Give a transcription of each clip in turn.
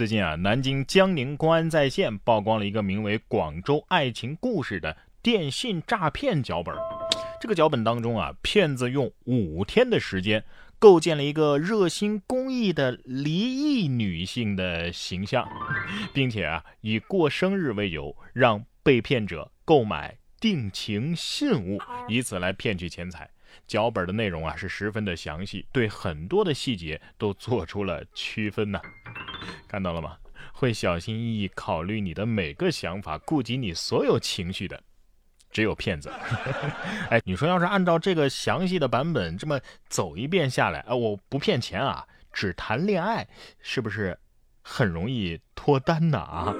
最近啊，南京江宁公安在线曝光了一个名为《广州爱情故事》的电信诈骗脚本。这个脚本当中啊，骗子用五天的时间构建了一个热心公益的离异女性的形象，并且啊，以过生日为由，让被骗者购买定情信物，以此来骗取钱财。脚本的内容啊，是十分的详细，对很多的细节都做出了区分呢。看到了吗？会小心翼翼考虑你的每个想法，顾及你所有情绪的，只有骗子。哎，你说要是按照这个详细的版本这么走一遍下来，啊，我不骗钱啊，只谈恋爱，是不是很容易脱单呢？啊？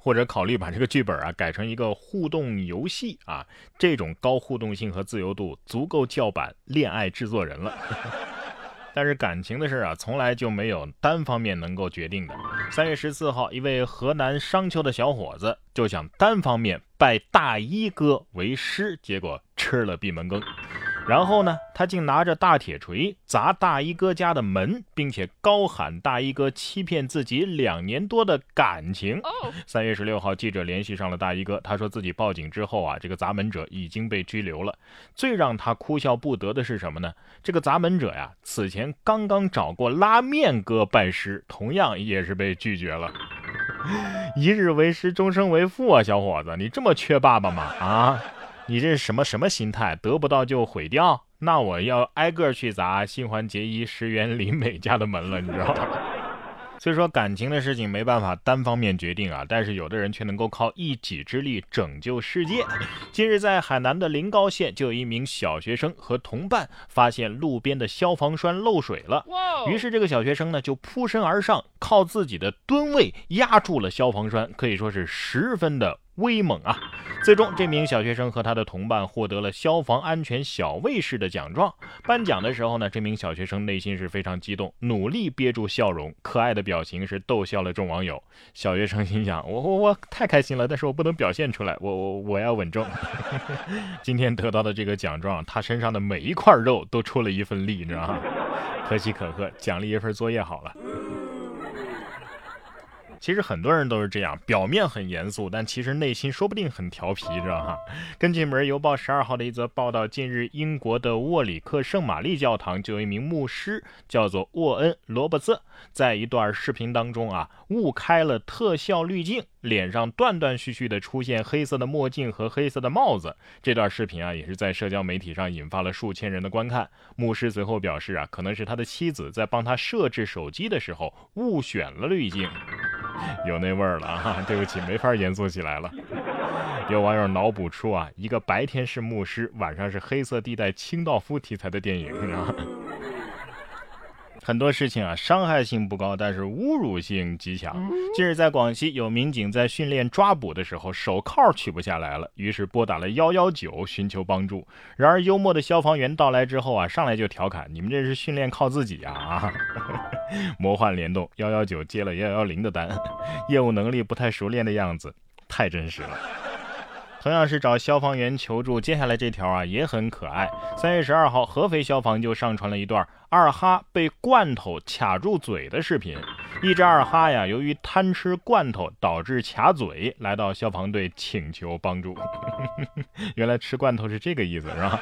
或者考虑把这个剧本啊改成一个互动游戏啊，这种高互动性和自由度足够叫板恋爱制作人了。但是感情的事儿啊，从来就没有单方面能够决定的。三月十四号，一位河南商丘的小伙子就想单方面拜大衣哥为师，结果吃了闭门羹。然后呢，他竟拿着大铁锤砸大衣哥家的门，并且高喊大衣哥欺骗自己两年多的感情。三月十六号，记者联系上了大衣哥，他说自己报警之后啊，这个砸门者已经被拘留了。最让他哭笑不得的是什么呢？这个砸门者呀，此前刚刚找过拉面哥拜师，同样也是被拒绝了。一日为师，终生为父啊，小伙子，你这么缺爸爸吗？啊？你这是什么什么心态？得不到就毁掉？那我要挨个去砸新环结衣、石原里美家的门了，你知道吗？所以说感情的事情没办法单方面决定啊，但是有的人却能够靠一己之力拯救世界。近日在海南的临高县，就有一名小学生和同伴发现路边的消防栓漏水了，于是这个小学生呢就扑身而上，靠自己的吨位压住了消防栓，可以说是十分的。威猛啊！最终，这名小学生和他的同伴获得了消防安全小卫士的奖状。颁奖的时候呢，这名小学生内心是非常激动，努力憋住笑容，可爱的表情是逗笑了众网友。小学生心想：我我我太开心了，但是我不能表现出来，我我我要稳重。今天得到的这个奖状，他身上的每一块肉都出了一份力，你知道吗？可喜可贺，奖励一份作业好了。其实很多人都是这样，表面很严肃，但其实内心说不定很调皮，知道哈？根据《门邮报》十二号的一则报道，近日英国的沃里克圣玛丽教堂就有一名牧师，叫做沃恩·罗伯斯，在一段视频当中啊，误开了特效滤镜，脸上断断续续的出现黑色的墨镜和黑色的帽子。这段视频啊，也是在社交媒体上引发了数千人的观看。牧师随后表示啊，可能是他的妻子在帮他设置手机的时候误选了滤镜。有那味儿了啊！对不起，没法严肃起来了。有网友脑补出啊，一个白天是牧师，晚上是黑色地带清道夫题材的电影啊。很多事情啊，伤害性不高，但是侮辱性极强。近日在广西，有民警在训练抓捕的时候，手铐取不下来了，于是拨打了幺幺九寻求帮助。然而幽默的消防员到来之后啊，上来就调侃：“你们这是训练靠自己啊！” 魔幻联动，幺幺九接了幺幺零的单，业务能力不太熟练的样子，太真实了。同样是找消防员求助，接下来这条啊也很可爱。三月十二号，合肥消防就上传了一段二哈被罐头卡住嘴的视频。一只二哈呀，由于贪吃罐头导致卡嘴，来到消防队请求帮助。原来吃罐头是这个意思，是吧？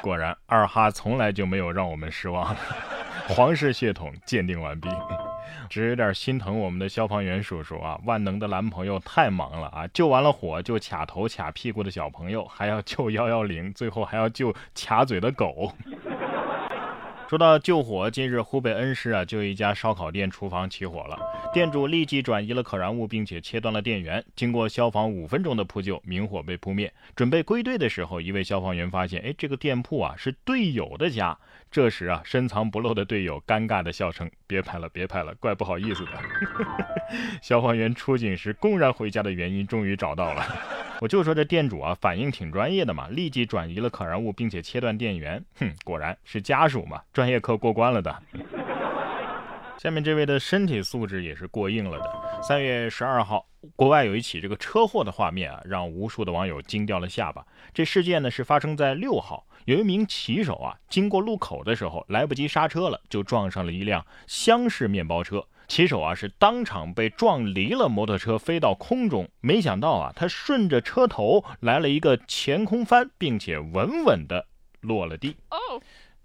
果然，二哈从来就没有让我们失望。皇室血统鉴定完毕。只是有点心疼我们的消防员叔叔啊，万能的男朋友太忙了啊，救完了火就卡头卡屁股的小朋友，还要救幺幺零，最后还要救卡嘴的狗。说到救火，近日湖北恩施啊，就一家烧烤店厨房起火了，店主立即转移了可燃物，并且切断了电源。经过消防五分钟的扑救，明火被扑灭。准备归队的时候，一位消防员发现，哎，这个店铺啊是队友的家。这时啊，深藏不露的队友尴尬的笑称：“别拍了，别拍了，怪不好意思的。”消防员出警时公然回家的原因终于找到了。我就说这店主啊，反应挺专业的嘛，立即转移了可燃物，并且切断电源。哼，果然是家属嘛，专业课过关了的。下面这位的身体素质也是过硬了的。三月十二号，国外有一起这个车祸的画面啊，让无数的网友惊掉了下巴。这事件呢是发生在六号，有一名骑手啊，经过路口的时候来不及刹车了，就撞上了一辆厢式面包车。骑手啊是当场被撞离了摩托车，飞到空中。没想到啊，他顺着车头来了一个前空翻，并且稳稳的落了地。哦，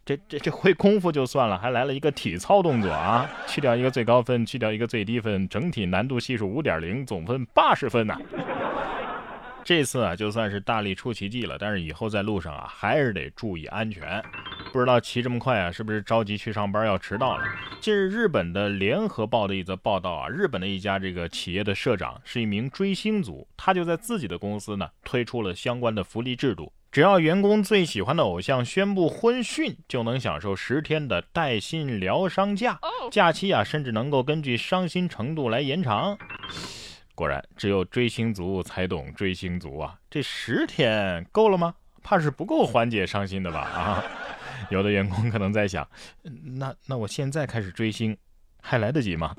这这这会功夫就算了，还来了一个体操动作啊！去掉一个最高分，去掉一个最低分，整体难度系数五点零，总分八十分呐。这次啊，就算是大力出奇迹了，但是以后在路上啊，还是得注意安全。不知道骑这么快啊，是不是着急去上班要迟到了？近日，日本的联合报的一则报道啊，日本的一家这个企业的社长是一名追星族，他就在自己的公司呢推出了相关的福利制度，只要员工最喜欢的偶像宣布婚讯，就能享受十天的带薪疗伤假，假期啊，甚至能够根据伤心程度来延长。果然，只有追星族才懂追星族啊！这十天够了吗？怕是不够缓解伤心的吧？啊，有的员工可能在想，那那我现在开始追星，还来得及吗？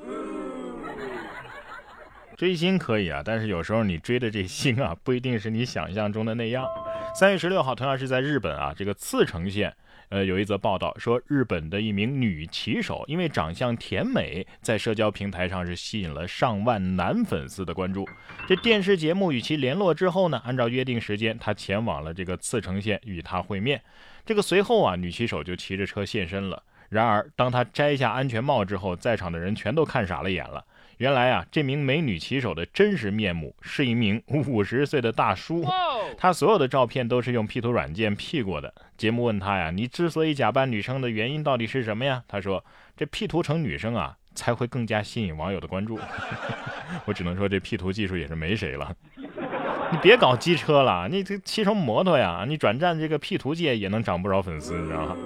追星可以啊，但是有时候你追的这星啊，不一定是你想象中的那样。三月十六号，同样是在日本啊，这个茨城县。呃，有一则报道说，日本的一名女骑手因为长相甜美，在社交平台上是吸引了上万男粉丝的关注。这电视节目与其联络之后呢，按照约定时间，她前往了这个茨城县与她会面。这个随后啊，女骑手就骑着车现身了。然而，当她摘下安全帽之后，在场的人全都看傻了眼了。原来啊，这名美女骑手的真实面目是一名五十岁的大叔。他所有的照片都是用 P 图软件 P 过的。节目问他呀：“你之所以假扮女生的原因到底是什么呀？”他说：“这 P 图成女生啊，才会更加吸引网友的关注。”我只能说这 P 图技术也是没谁了。你别搞机车了，你这骑成摩托呀，你转战这个 P 图界也能涨不少粉丝，你知道吗？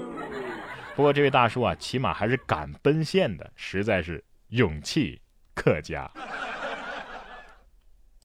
不过这位大叔啊，起码还是敢奔现的，实在是勇气。客家。